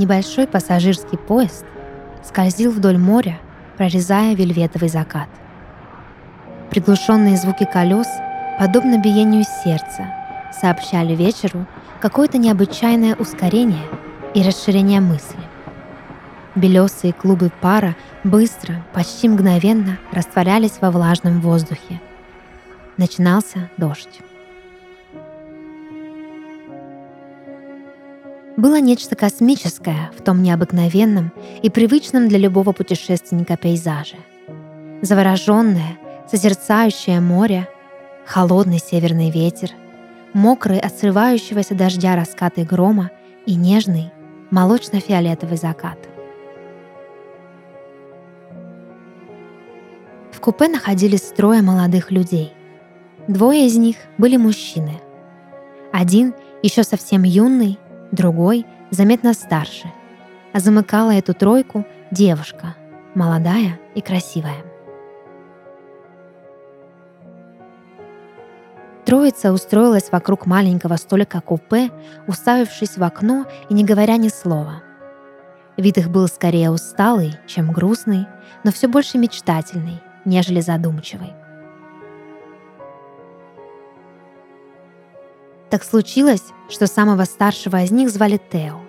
небольшой пассажирский поезд скользил вдоль моря, прорезая вельветовый закат. Приглушенные звуки колес, подобно биению сердца, сообщали вечеру какое-то необычайное ускорение и расширение мысли. Белесые клубы пара быстро, почти мгновенно растворялись во влажном воздухе. Начинался дождь. Было нечто космическое в том необыкновенном и привычном для любого путешественника пейзаже. Завороженное, созерцающее море, холодный северный ветер, мокрый от срывающегося дождя раскаты грома и нежный молочно-фиолетовый закат. В купе находились трое молодых людей. Двое из них были мужчины. Один еще совсем юный, другой заметно старше. А замыкала эту тройку девушка, молодая и красивая. Троица устроилась вокруг маленького столика купе, уставившись в окно и не говоря ни слова. Вид их был скорее усталый, чем грустный, но все больше мечтательный, нежели задумчивый. Так случилось, что самого старшего из них звали Тео.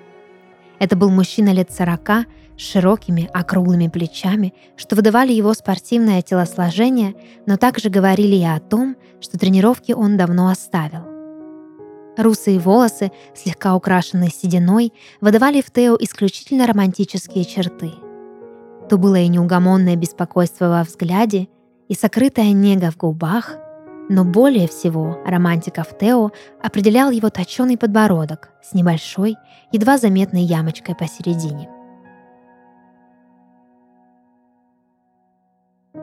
Это был мужчина лет сорока с широкими округлыми плечами, что выдавали его спортивное телосложение, но также говорили и о том, что тренировки он давно оставил. Русые волосы, слегка украшенные сединой, выдавали в Тео исключительно романтические черты. То было и неугомонное беспокойство во взгляде, и сокрытая нега в губах — но более всего романтиков Тео определял его точеный подбородок с небольшой, едва заметной ямочкой посередине.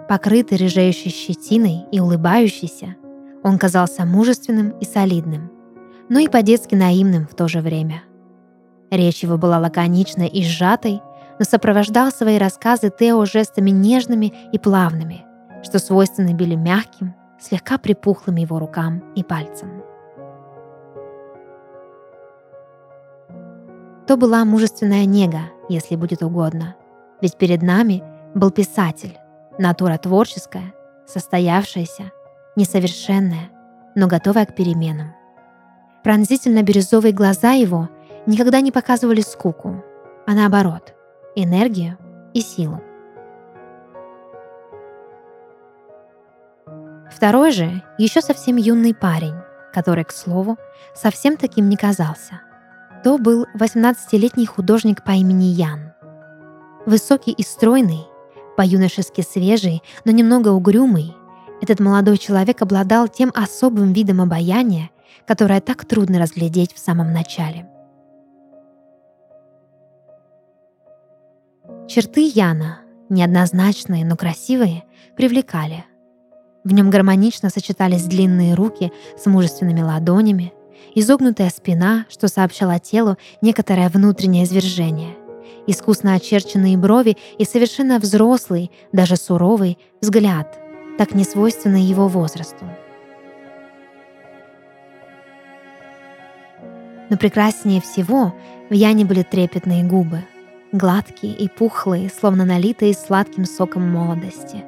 Покрытый рыжеющей щетиной и улыбающийся, он казался мужественным и солидным, но и по-детски наивным в то же время. Речь его была лаконичной и сжатой, но сопровождал свои рассказы Тео жестами нежными и плавными, что свойственно были мягким, слегка припухлым его рукам и пальцам. То была мужественная нега, если будет угодно, ведь перед нами был писатель, натура творческая, состоявшаяся, несовершенная, но готовая к переменам. Пронзительно-бирюзовые глаза его никогда не показывали скуку, а наоборот, энергию и силу. Второй же еще совсем юный парень, который, к слову, совсем таким не казался. То был 18-летний художник по имени Ян. Высокий и стройный, по-юношески свежий, но немного угрюмый, этот молодой человек обладал тем особым видом обаяния, которое так трудно разглядеть в самом начале. Черты Яна, неоднозначные, но красивые, привлекали – в нем гармонично сочетались длинные руки с мужественными ладонями, изогнутая спина, что сообщало телу некоторое внутреннее извержение, искусно очерченные брови и совершенно взрослый, даже суровый взгляд, так несвойственный его возрасту. Но прекраснее всего в Яне были трепетные губы, гладкие и пухлые, словно налитые сладким соком молодости —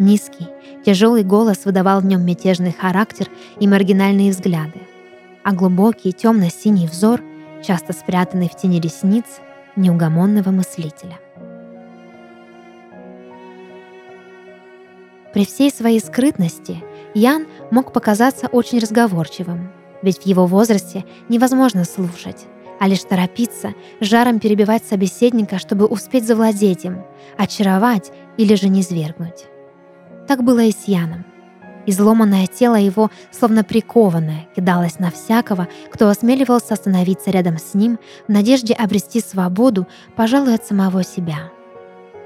Низкий, тяжелый голос выдавал в нем мятежный характер и маргинальные взгляды, а глубокий темно-синий взор, часто спрятанный в тени ресниц, неугомонного мыслителя. При всей своей скрытности Ян мог показаться очень разговорчивым, ведь в его возрасте невозможно слушать, а лишь торопиться, жаром перебивать собеседника, чтобы успеть завладеть им, очаровать или же низвергнуть. Так было и с Яном. Изломанное тело его, словно прикованное, кидалось на всякого, кто осмеливался остановиться рядом с ним в надежде обрести свободу, пожалуй, от самого себя.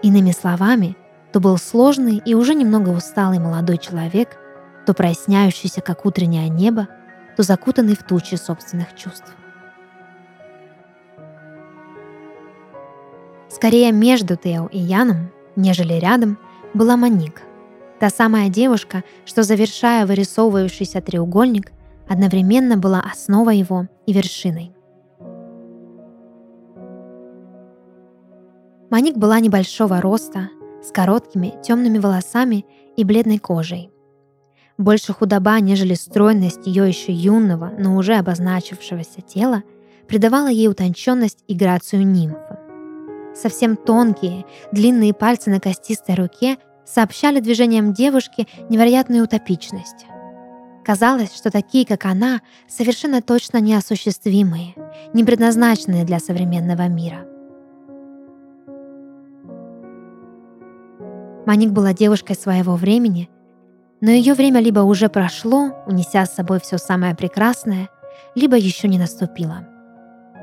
Иными словами, то был сложный и уже немного усталый молодой человек, то проясняющийся, как утреннее небо, то закутанный в тучи собственных чувств. Скорее между Тео и Яном, нежели рядом, была Моник — Та самая девушка, что, завершая вырисовывающийся треугольник, одновременно была основой его и вершиной. Маник была небольшого роста, с короткими темными волосами и бледной кожей. Больше худоба, нежели стройность ее еще юного, но уже обозначившегося тела, придавала ей утонченность и грацию нимфы. Совсем тонкие, длинные пальцы на костистой руке сообщали движениям девушки невероятную утопичность. Казалось, что такие, как она, совершенно точно неосуществимые, не предназначенные для современного мира. Маник была девушкой своего времени, но ее время либо уже прошло, унеся с собой все самое прекрасное, либо еще не наступило.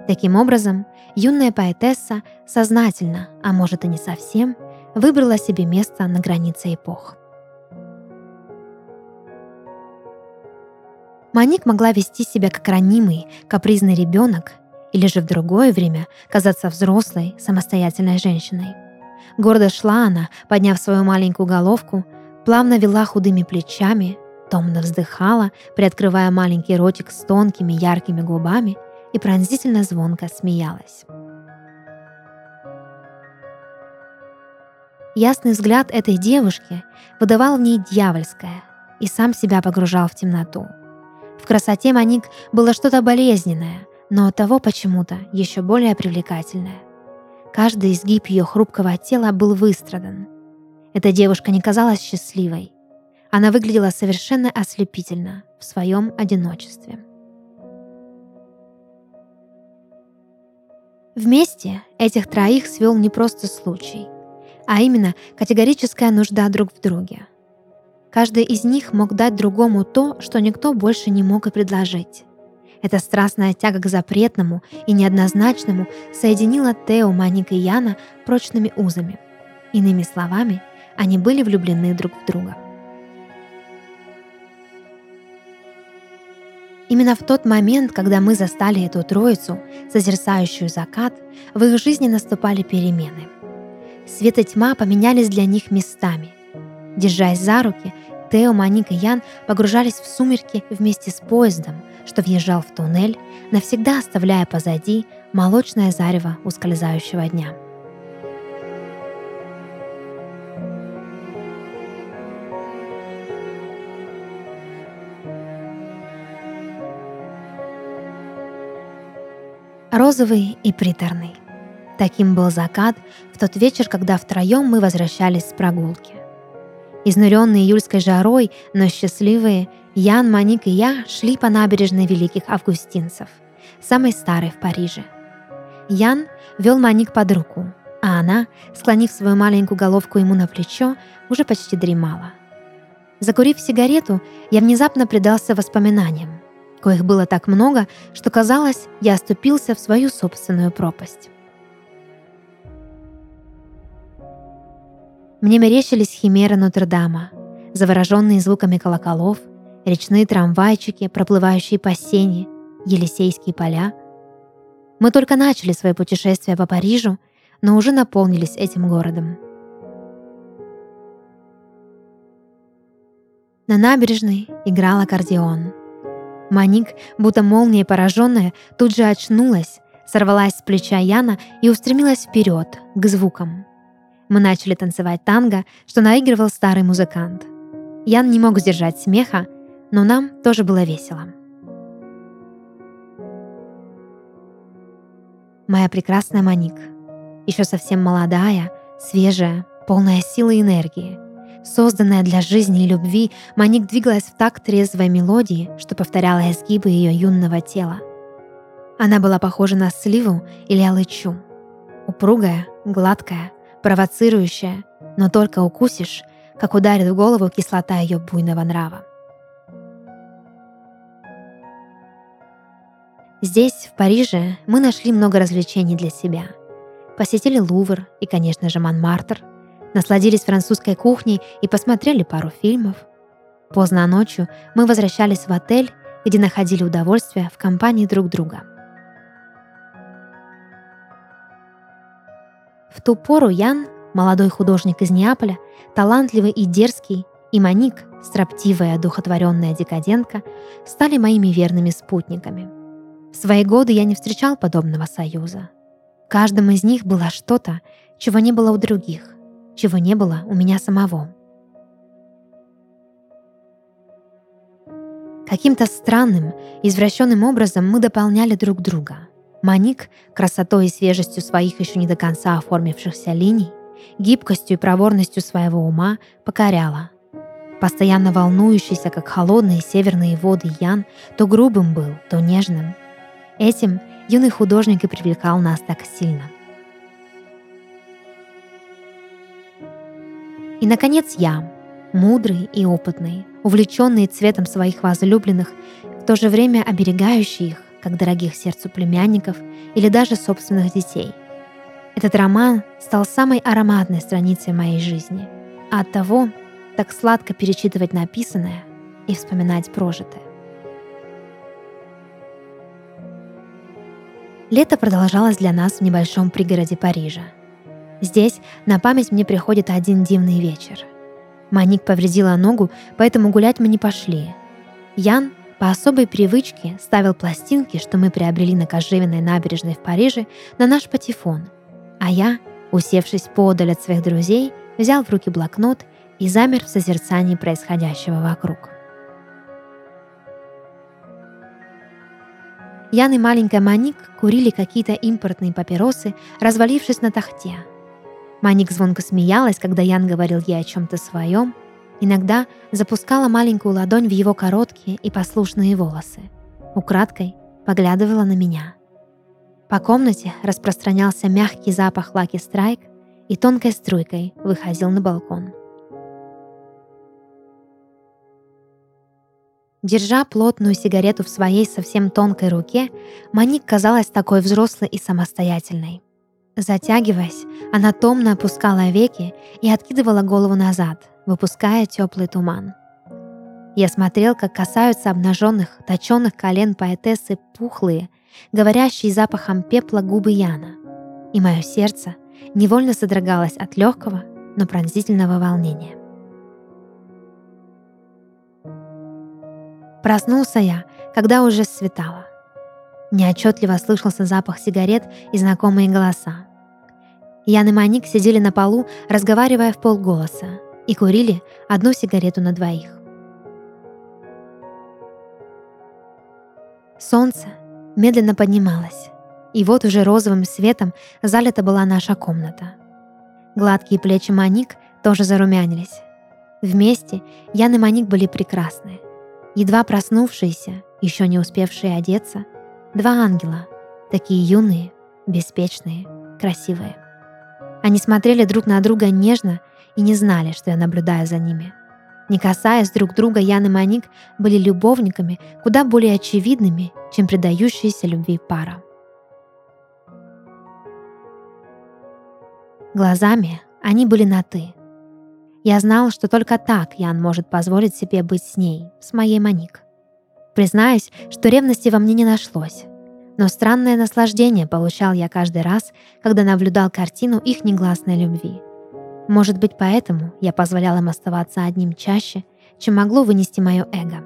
Таким образом, юная поэтесса сознательно, а может и не совсем, выбрала себе место на границе эпох. Маник могла вести себя как ранимый, капризный ребенок или же в другое время казаться взрослой, самостоятельной женщиной. Гордо шла она, подняв свою маленькую головку, плавно вела худыми плечами, томно вздыхала, приоткрывая маленький ротик с тонкими яркими губами и пронзительно звонко смеялась. Ясный взгляд этой девушки выдавал в ней дьявольское и сам себя погружал в темноту — в красоте Маник было что-то болезненное, но от того почему-то еще более привлекательное. Каждый изгиб ее хрупкого тела был выстрадан. Эта девушка не казалась счастливой. Она выглядела совершенно ослепительно в своем одиночестве. Вместе этих троих свел не просто случай, а именно категорическая нужда друг в друге – Каждый из них мог дать другому то, что никто больше не мог и предложить. Эта страстная тяга к запретному и неоднозначному соединила Тео, Маник и Яна прочными узами. Иными словами, они были влюблены друг в друга. Именно в тот момент, когда мы застали эту троицу, созерцающую закат, в их жизни наступали перемены. Свет и тьма поменялись для них местами. Держась за руки, Тео, Маник и Ян погружались в сумерки вместе с поездом, что въезжал в туннель, навсегда оставляя позади молочное зарево ускользающего дня. Розовый и приторный. Таким был закат в тот вечер, когда втроем мы возвращались с прогулки. Изнуренные июльской жарой, но счастливые, Ян, Маник и я шли по набережной Великих Августинцев, самой старой в Париже. Ян вел Маник под руку, а она, склонив свою маленькую головку ему на плечо, уже почти дремала. Закурив сигарету, я внезапно предался воспоминаниям, коих было так много, что казалось, я оступился в свою собственную пропасть. Мне мерещились химеры Нотр-Дама, завороженные звуками колоколов, речные трамвайчики, проплывающие по сене, Елисейские поля. Мы только начали свое путешествие по Парижу, но уже наполнились этим городом. На набережной играл аккордеон. Маник, будто молнией пораженная, тут же очнулась, сорвалась с плеча Яна и устремилась вперед, к звукам. Мы начали танцевать танго, что наигрывал старый музыкант. Ян не мог сдержать смеха, но нам тоже было весело. Моя прекрасная Маник, еще совсем молодая, свежая, полная силы и энергии. Созданная для жизни и любви, Маник двигалась в такт трезвой мелодии, что повторяла изгибы ее юного тела. Она была похожа на сливу или алычу. Упругая, гладкая, провоцирующая, но только укусишь, как ударит в голову кислота ее буйного нрава. Здесь, в Париже, мы нашли много развлечений для себя. Посетили Лувр и, конечно же, Монмартр, насладились французской кухней и посмотрели пару фильмов. Поздно ночью мы возвращались в отель, где находили удовольствие в компании друг друга – В ту пору Ян, молодой художник из Неаполя, талантливый и дерзкий, и Маник, строптивая, духотворенная декадентка, стали моими верными спутниками. В свои годы я не встречал подобного союза. В каждом из них было что-то, чего не было у других, чего не было у меня самого. Каким-то странным, извращенным образом мы дополняли друг друга. Маник красотой и свежестью своих еще не до конца оформившихся линий, гибкостью и проворностью своего ума покоряла. Постоянно волнующийся, как холодные северные воды Ян, то грубым был, то нежным. Этим юный художник и привлекал нас так сильно. И, наконец, я, мудрый и опытный, увлеченный цветом своих возлюбленных, в то же время оберегающий их, как дорогих сердцу племянников или даже собственных детей. Этот роман стал самой ароматной страницей моей жизни, а от того так сладко перечитывать написанное и вспоминать прожитое. Лето продолжалось для нас в небольшом пригороде Парижа. Здесь на память мне приходит один дивный вечер. Маник повредила ногу, поэтому гулять мы не пошли. Ян по особой привычке ставил пластинки, что мы приобрели на Кожевенной набережной в Париже, на наш патефон. А я, усевшись подаль от своих друзей, взял в руки блокнот и замер в созерцании происходящего вокруг. Ян и маленькая Маник курили какие-то импортные папиросы, развалившись на тахте. Маник звонко смеялась, когда Ян говорил ей о чем-то своем, иногда запускала маленькую ладонь в его короткие и послушные волосы. Украдкой поглядывала на меня. По комнате распространялся мягкий запах лаки страйк и тонкой струйкой выходил на балкон. Держа плотную сигарету в своей совсем тонкой руке, Маник казалась такой взрослой и самостоятельной. Затягиваясь, она томно опускала веки и откидывала голову назад, выпуская теплый туман. Я смотрел, как касаются обнаженных, точенных колен поэтессы пухлые, говорящие запахом пепла губы Яна. И мое сердце невольно содрогалось от легкого, но пронзительного волнения. Проснулся я, когда уже светало. Неотчетливо слышался запах сигарет и знакомые голоса. Ян и Маник сидели на полу, разговаривая в полголоса, и курили одну сигарету на двоих. Солнце медленно поднималось, и вот уже розовым светом залита была наша комната. Гладкие плечи Маник тоже зарумянились. Вместе Ян и Маник были прекрасны. Едва проснувшиеся, еще не успевшие одеться, два ангела, такие юные, беспечные, красивые. Они смотрели друг на друга нежно и не знали, что я наблюдаю за ними. Не касаясь друг друга, Ян и Маник были любовниками куда более очевидными, чем предающиеся любви пара. Глазами они были на «ты». Я знал, что только так Ян может позволить себе быть с ней, с моей Маник. Признаюсь, что ревности во мне не нашлось. Но странное наслаждение получал я каждый раз, когда наблюдал картину их негласной любви. Может быть, поэтому я позволял им оставаться одним чаще, чем могло вынести мое эго.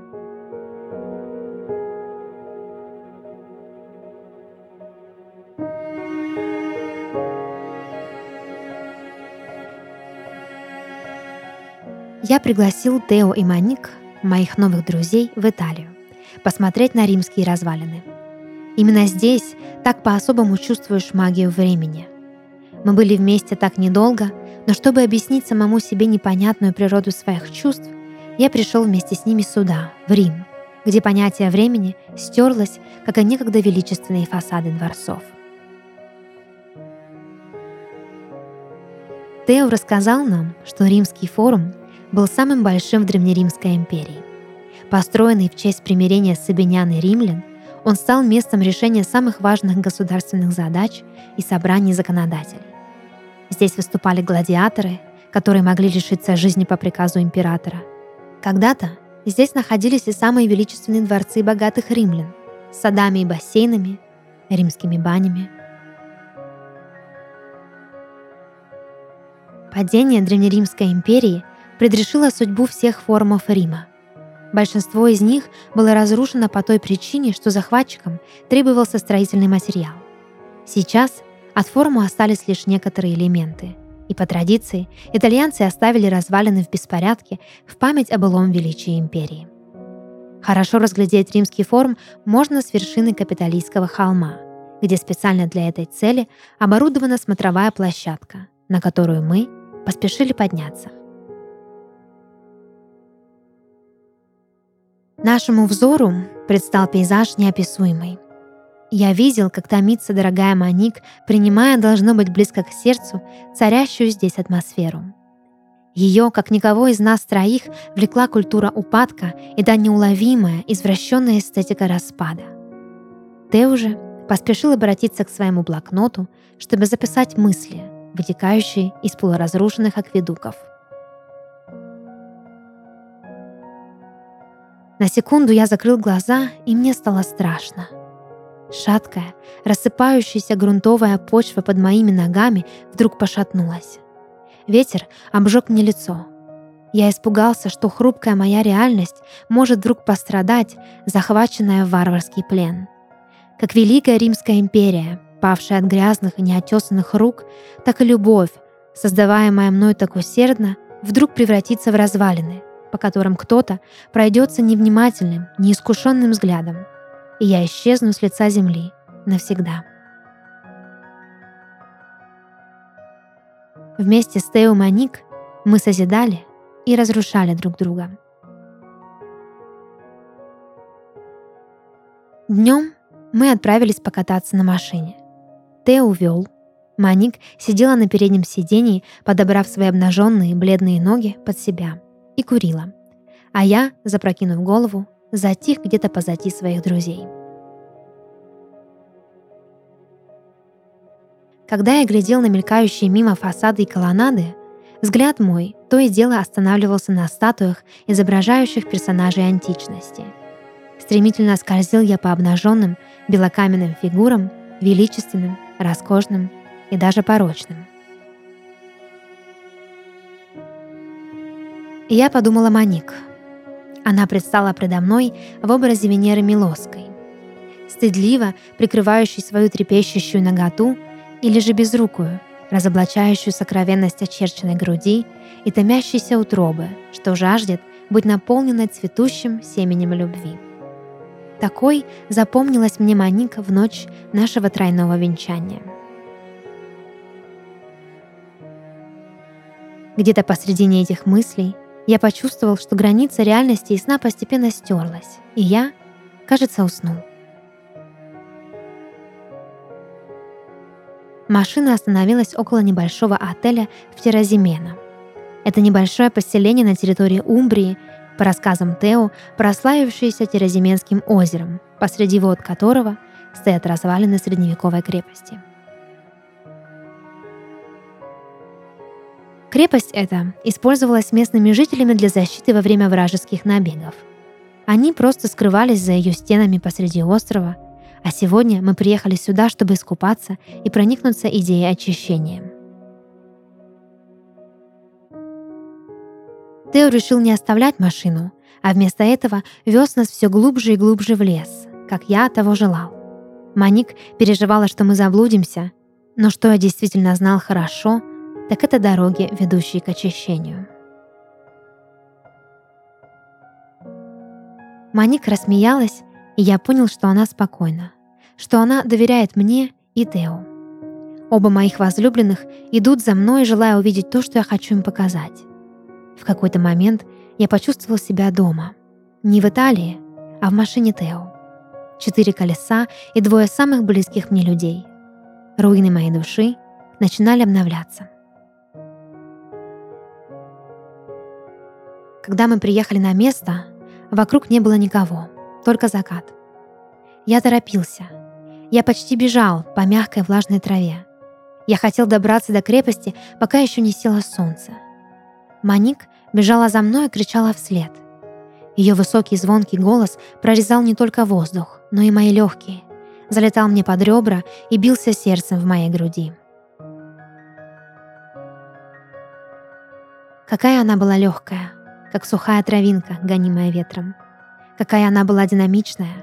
Я пригласил Тео и Маник, моих новых друзей, в Италию, посмотреть на римские развалины – Именно здесь так по-особому чувствуешь магию времени. Мы были вместе так недолго, но чтобы объяснить самому себе непонятную природу своих чувств, я пришел вместе с ними сюда, в Рим, где понятие времени стерлось, как и некогда величественные фасады дворцов. Тео рассказал нам, что Римский форум был самым большим в Древнеримской империи. Построенный в честь примирения Сабинян и римлян – он стал местом решения самых важных государственных задач и собраний законодателей. Здесь выступали гладиаторы, которые могли лишиться жизни по приказу императора. Когда-то здесь находились и самые величественные дворцы богатых римлян с садами и бассейнами, римскими банями. Падение Древнеримской империи предрешило судьбу всех форумов Рима – Большинство из них было разрушено по той причине, что захватчикам требовался строительный материал. Сейчас От форума остались лишь некоторые элементы. И по традиции итальянцы оставили развалины в беспорядке в память о былом величии империи. Хорошо разглядеть римский форум можно с вершины Капитолийского холма, где специально для этой цели оборудована смотровая площадка, на которую мы поспешили подняться. Нашему взору предстал пейзаж неописуемый. Я видел, как томится дорогая Маник, принимая, должно быть, близко к сердцу, царящую здесь атмосферу. Ее, как никого из нас троих, влекла культура упадка и да неуловимая, извращенная эстетика распада. Ты уже поспешил обратиться к своему блокноту, чтобы записать мысли, вытекающие из полуразрушенных акведуков. На секунду я закрыл глаза, и мне стало страшно. Шаткая, рассыпающаяся грунтовая почва под моими ногами вдруг пошатнулась. Ветер обжег мне лицо. Я испугался, что хрупкая моя реальность может вдруг пострадать, захваченная в варварский плен. Как Великая Римская империя, павшая от грязных и неотесанных рук, так и любовь, создаваемая мной так усердно, вдруг превратится в развалины, по которым кто-то пройдется невнимательным, неискушенным взглядом, и я исчезну с лица земли навсегда. Вместе с Тео Маник мы созидали и разрушали друг друга. Днем мы отправились покататься на машине. Тео увел. Маник сидела на переднем сидении, подобрав свои обнаженные бледные ноги под себя, и курила. А я, запрокинув голову, затих где-то позади своих друзей. Когда я глядел на мелькающие мимо фасады и колоннады, взгляд мой то и дело останавливался на статуях, изображающих персонажей античности. Стремительно скользил я по обнаженным белокаменным фигурам, величественным, роскошным и даже порочным. Я подумала Маник. Она предстала предо мной в образе Венеры Милоской. Стыдливо прикрывающей свою трепещущую наготу или же безрукую, разоблачающую сокровенность очерченной груди и томящейся утробы, что жаждет быть наполненной цветущим семенем любви. Такой запомнилась мне Маника в ночь нашего тройного венчания. Где-то посредине этих мыслей я почувствовал, что граница реальности и сна постепенно стерлась, и я, кажется, уснул. Машина остановилась около небольшого отеля в Теразимена. Это небольшое поселение на территории Умбрии, по рассказам Тео, прославившееся Теразименским озером, посреди вод которого стоят развалины средневековой крепости. Крепость эта использовалась местными жителями для защиты во время вражеских набегов. Они просто скрывались за ее стенами посреди острова – а сегодня мы приехали сюда, чтобы искупаться и проникнуться идеей очищения. Тео решил не оставлять машину, а вместо этого вез нас все глубже и глубже в лес, как я того желал. Маник переживала, что мы заблудимся, но что я действительно знал хорошо, так это дороги, ведущие к очищению. Маник рассмеялась, и я понял, что она спокойна что она доверяет мне и Тео. Оба моих возлюбленных идут за мной, желая увидеть то, что я хочу им показать. В какой-то момент я почувствовал себя дома. Не в Италии, а в машине Тео. Четыре колеса и двое самых близких мне людей. Руины моей души начинали обновляться. Когда мы приехали на место, вокруг не было никого, только закат. Я торопился — я почти бежал по мягкой влажной траве. Я хотел добраться до крепости, пока еще не село солнце. Маник бежала за мной и кричала вслед. Ее высокий звонкий голос прорезал не только воздух, но и мои легкие, залетал мне под ребра и бился сердцем в моей груди. Какая она была легкая, как сухая травинка, гонимая ветром. Какая она была динамичная,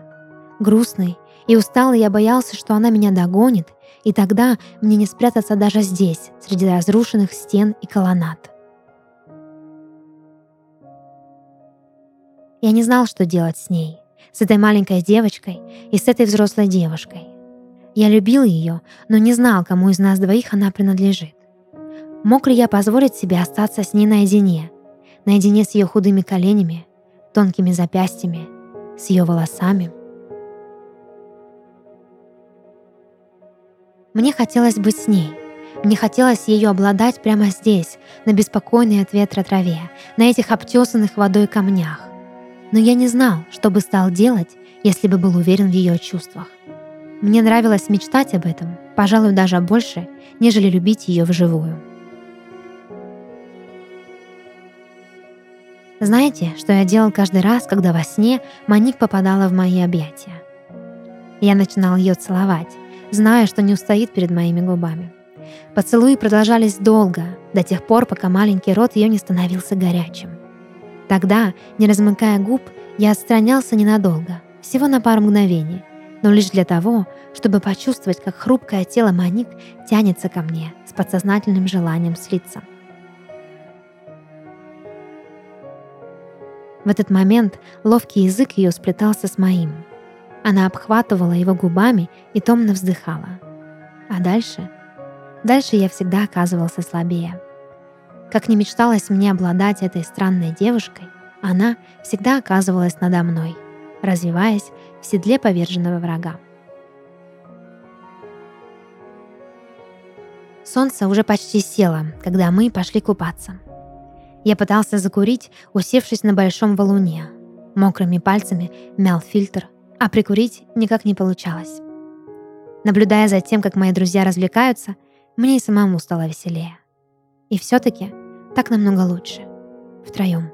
грустной И устал я боялся, что она меня догонит, и тогда мне не спрятаться даже здесь, среди разрушенных стен и колоннад. Я не знал, что делать с ней, с этой маленькой девочкой и с этой взрослой девушкой. Я любил ее, но не знал, кому из нас двоих она принадлежит. Мог ли я позволить себе остаться с ней наедине, наедине с ее худыми коленями, тонкими запястьями, с ее волосами? Мне хотелось быть с ней. Мне хотелось ее обладать прямо здесь, на беспокойной от ветра траве, на этих обтесанных водой камнях. Но я не знал, что бы стал делать, если бы был уверен в ее чувствах. Мне нравилось мечтать об этом, пожалуй, даже больше, нежели любить ее вживую. Знаете, что я делал каждый раз, когда во сне Маник попадала в мои объятия? Я начинал ее целовать, зная, что не устоит перед моими губами. Поцелуи продолжались долго, до тех пор, пока маленький рот ее не становился горячим. Тогда, не размыкая губ, я отстранялся ненадолго, всего на пару мгновений, но лишь для того, чтобы почувствовать, как хрупкое тело Маник тянется ко мне с подсознательным желанием слиться. В этот момент ловкий язык ее сплетался с моим. Она обхватывала его губами и томно вздыхала. А дальше? Дальше я всегда оказывался слабее. Как не мечталось мне обладать этой странной девушкой, она всегда оказывалась надо мной, развиваясь в седле поверженного врага. Солнце уже почти село, когда мы пошли купаться. Я пытался закурить, усевшись на большом валуне. Мокрыми пальцами мял фильтр, а прикурить никак не получалось. Наблюдая за тем, как мои друзья развлекаются, мне и самому стало веселее. И все-таки так намного лучше. Втроем.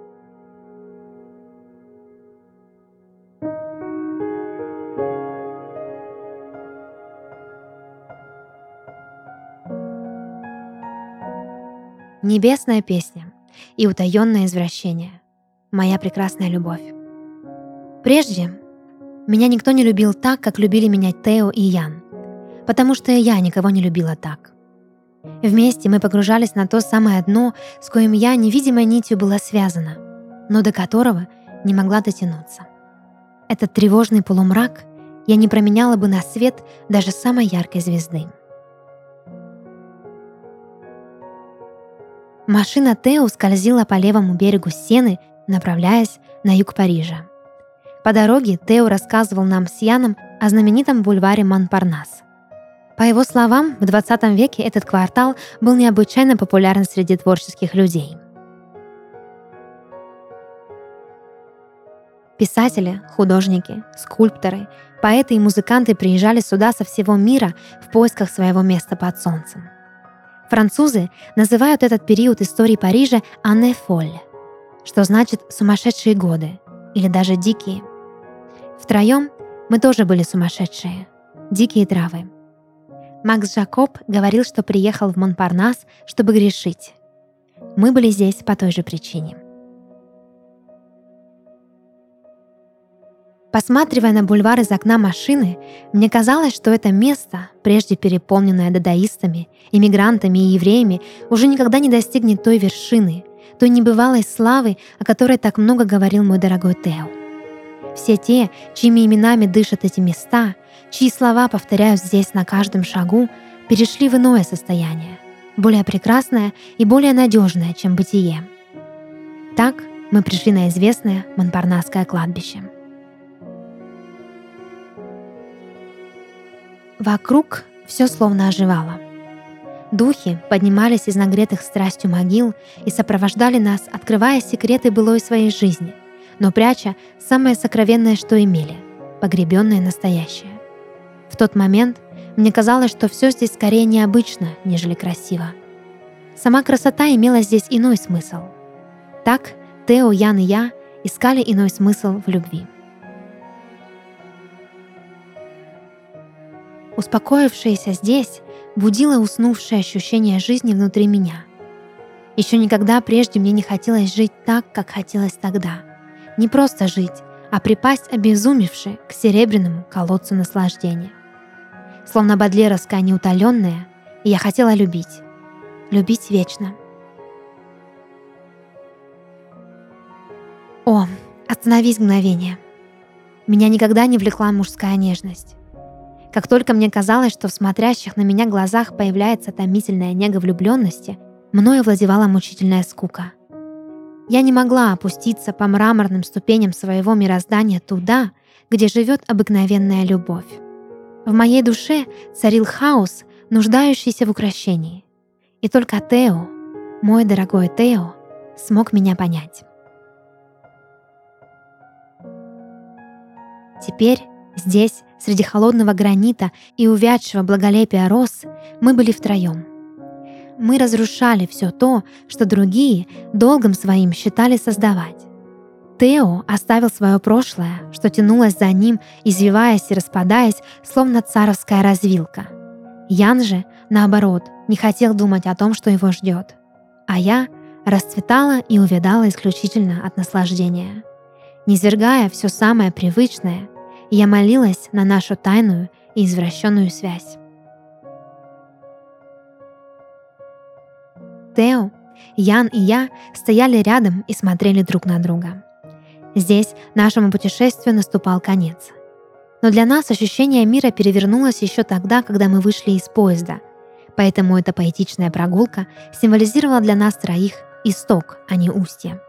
Небесная песня и утаенное извращение. Моя прекрасная любовь. Прежде меня никто не любил так, как любили меня Тео и Ян, потому что я никого не любила так. Вместе мы погружались на то самое дно, с коим я невидимой нитью была связана, но до которого не могла дотянуться. Этот тревожный полумрак я не променяла бы на свет даже самой яркой звезды. Машина Тео скользила по левому берегу Сены, направляясь на юг Парижа. По дороге Тео рассказывал нам с Яном о знаменитом бульваре Монпарнас – по его словам, в 20 веке этот квартал был необычайно популярен среди творческих людей. Писатели, художники, скульпторы, поэты и музыканты приезжали сюда со всего мира в поисках своего места под солнцем. Французы называют этот период истории Парижа «анне фоль», что значит «сумасшедшие годы» или даже «дикие». Втроем мы тоже были сумасшедшие, дикие травы, Макс Жакоб говорил, что приехал в Монпарнас, чтобы грешить. Мы были здесь по той же причине. Посматривая на бульвар из окна машины, мне казалось, что это место, прежде переполненное дадаистами, иммигрантами и евреями, уже никогда не достигнет той вершины, той небывалой славы, о которой так много говорил мой дорогой Тео. Все те, чьими именами дышат эти места, чьи слова повторяют здесь на каждом шагу, перешли в иное состояние, более прекрасное и более надежное, чем бытие. Так мы пришли на известное Монпарнасское кладбище. Вокруг все словно оживало. Духи поднимались из нагретых страстью могил и сопровождали нас, открывая секреты былой своей жизни — но пряча самое сокровенное, что имели — погребенное настоящее. В тот момент мне казалось, что все здесь скорее необычно, нежели красиво. Сама красота имела здесь иной смысл. Так Тео, Ян и я искали иной смысл в любви. Успокоившееся здесь будило уснувшее ощущение жизни внутри меня. Еще никогда прежде мне не хотелось жить так, как хотелось тогда — не просто жить, а припасть обезумевши к серебряному колодцу наслаждения. Словно бодлеровская неутоленная, я хотела любить. Любить вечно. О, остановись мгновение. Меня никогда не влекла мужская нежность. Как только мне казалось, что в смотрящих на меня глазах появляется томительная нега влюбленности, мною владевала мучительная скука. Я не могла опуститься по мраморным ступеням своего мироздания туда, где живет обыкновенная любовь. В моей душе царил хаос, нуждающийся в украшении. И только Тео, мой дорогой Тео, смог меня понять. Теперь здесь, среди холодного гранита и увядшего благолепия роз, мы были втроем. Мы разрушали все то, что другие долгом своим считали создавать. Тео оставил свое прошлое, что тянулось за ним, извиваясь и распадаясь, словно царовская развилка. Ян же, наоборот, не хотел думать о том, что его ждет. А я расцветала и увядала исключительно от наслаждения. Низвергая все самое привычное, я молилась на нашу тайную и извращенную связь. Тео, Ян и я стояли рядом и смотрели друг на друга. Здесь нашему путешествию наступал конец. Но для нас ощущение мира перевернулось еще тогда, когда мы вышли из поезда. Поэтому эта поэтичная прогулка символизировала для нас троих исток, а не устье.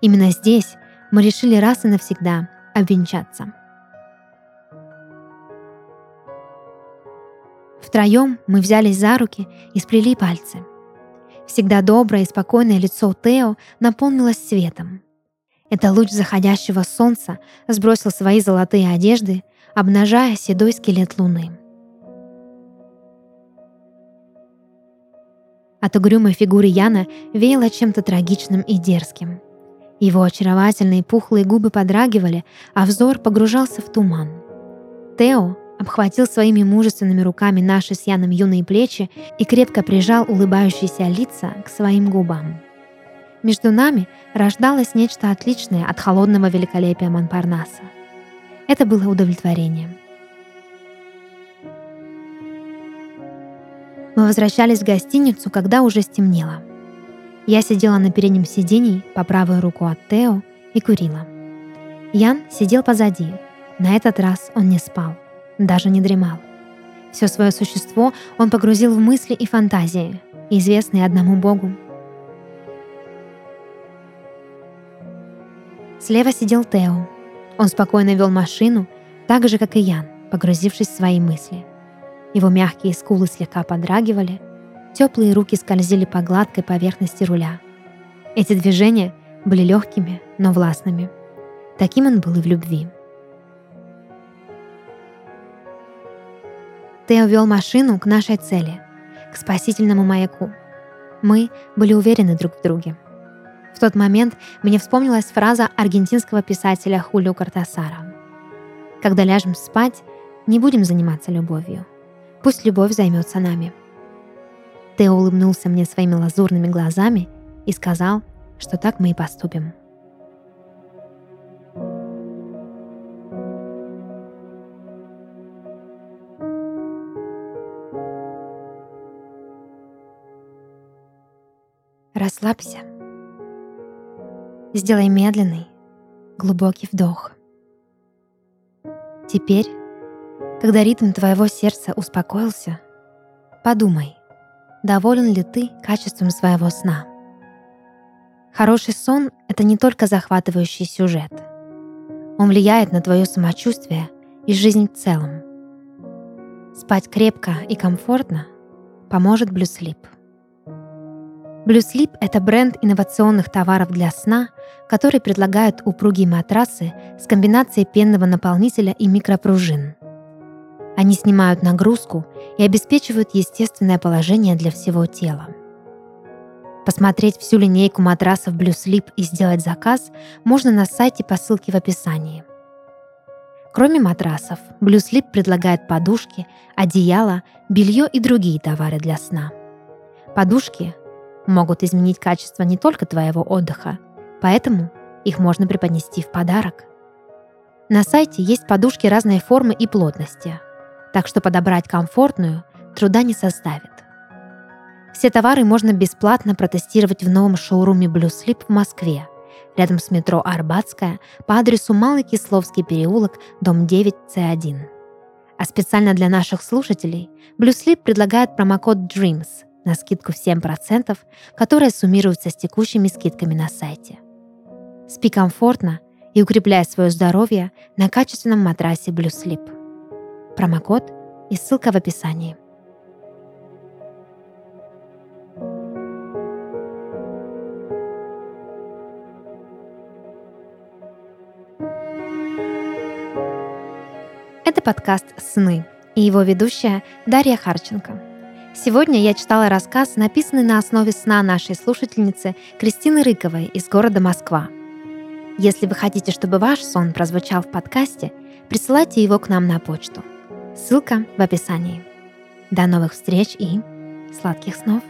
Именно здесь мы решили раз и навсегда обвенчаться. Втроем мы взялись за руки и сплели пальцы. Всегда доброе и спокойное лицо Тео наполнилось светом. Это луч заходящего солнца сбросил свои золотые одежды, обнажая седой скелет луны. От угрюмой фигуры Яна веяло чем-то трагичным и дерзким. Его очаровательные пухлые губы подрагивали, а взор погружался в туман. Тео обхватил своими мужественными руками наши с Яном юные плечи и крепко прижал улыбающиеся лица к своим губам. Между нами рождалось нечто отличное от холодного великолепия Монпарнаса. Это было удовлетворением. Мы возвращались в гостиницу, когда уже стемнело. Я сидела на переднем сидении по правую руку от Тео и курила. Ян сидел позади. На этот раз он не спал даже не дремал. Все свое существо он погрузил в мысли и фантазии, известные одному Богу. Слева сидел Тео. Он спокойно вел машину, так же, как и Ян, погрузившись в свои мысли. Его мягкие скулы слегка подрагивали, теплые руки скользили по гладкой поверхности руля. Эти движения были легкими, но властными. Таким он был и в любви. Тео вел машину к нашей цели, к спасительному маяку. Мы были уверены друг в друге. В тот момент мне вспомнилась фраза аргентинского писателя Хулио Картасара. «Когда ляжем спать, не будем заниматься любовью. Пусть любовь займется нами». Тео улыбнулся мне своими лазурными глазами и сказал, что так мы и поступим. Расслабься. Сделай медленный, глубокий вдох. Теперь, когда ритм твоего сердца успокоился, подумай, доволен ли ты качеством своего сна. Хороший сон — это не только захватывающий сюжет. Он влияет на твое самочувствие и жизнь в целом. Спать крепко и комфортно поможет блюслип. Blue Sleep — это бренд инновационных товаров для сна, который предлагает упругие матрасы с комбинацией пенного наполнителя и микропружин. Они снимают нагрузку и обеспечивают естественное положение для всего тела. Посмотреть всю линейку матрасов Blue Sleep и сделать заказ можно на сайте по ссылке в описании. Кроме матрасов, Blue Sleep предлагает подушки, одеяло, белье и другие товары для сна. Подушки могут изменить качество не только твоего отдыха, поэтому их можно преподнести в подарок. На сайте есть подушки разной формы и плотности, так что подобрать комфортную труда не составит. Все товары можно бесплатно протестировать в новом шоуруме Blue Sleep в Москве, рядом с метро Арбатская по адресу Малый Кисловский переулок, дом 9С1. А специально для наших слушателей Blue Sleep предлагает промокод DREAMS на скидку в 7%, которая суммируется с текущими скидками на сайте. Спи комфортно и укрепляй свое здоровье на качественном матрасе Blue Sleep. Промокод и ссылка в описании. Это подкаст «Сны» и его ведущая Дарья Харченко. Сегодня я читала рассказ, написанный на основе сна нашей слушательницы Кристины Рыковой из города Москва – если вы хотите, чтобы ваш сон прозвучал в подкасте, присылайте его к нам на почту. Ссылка в описании. До новых встреч и сладких снов!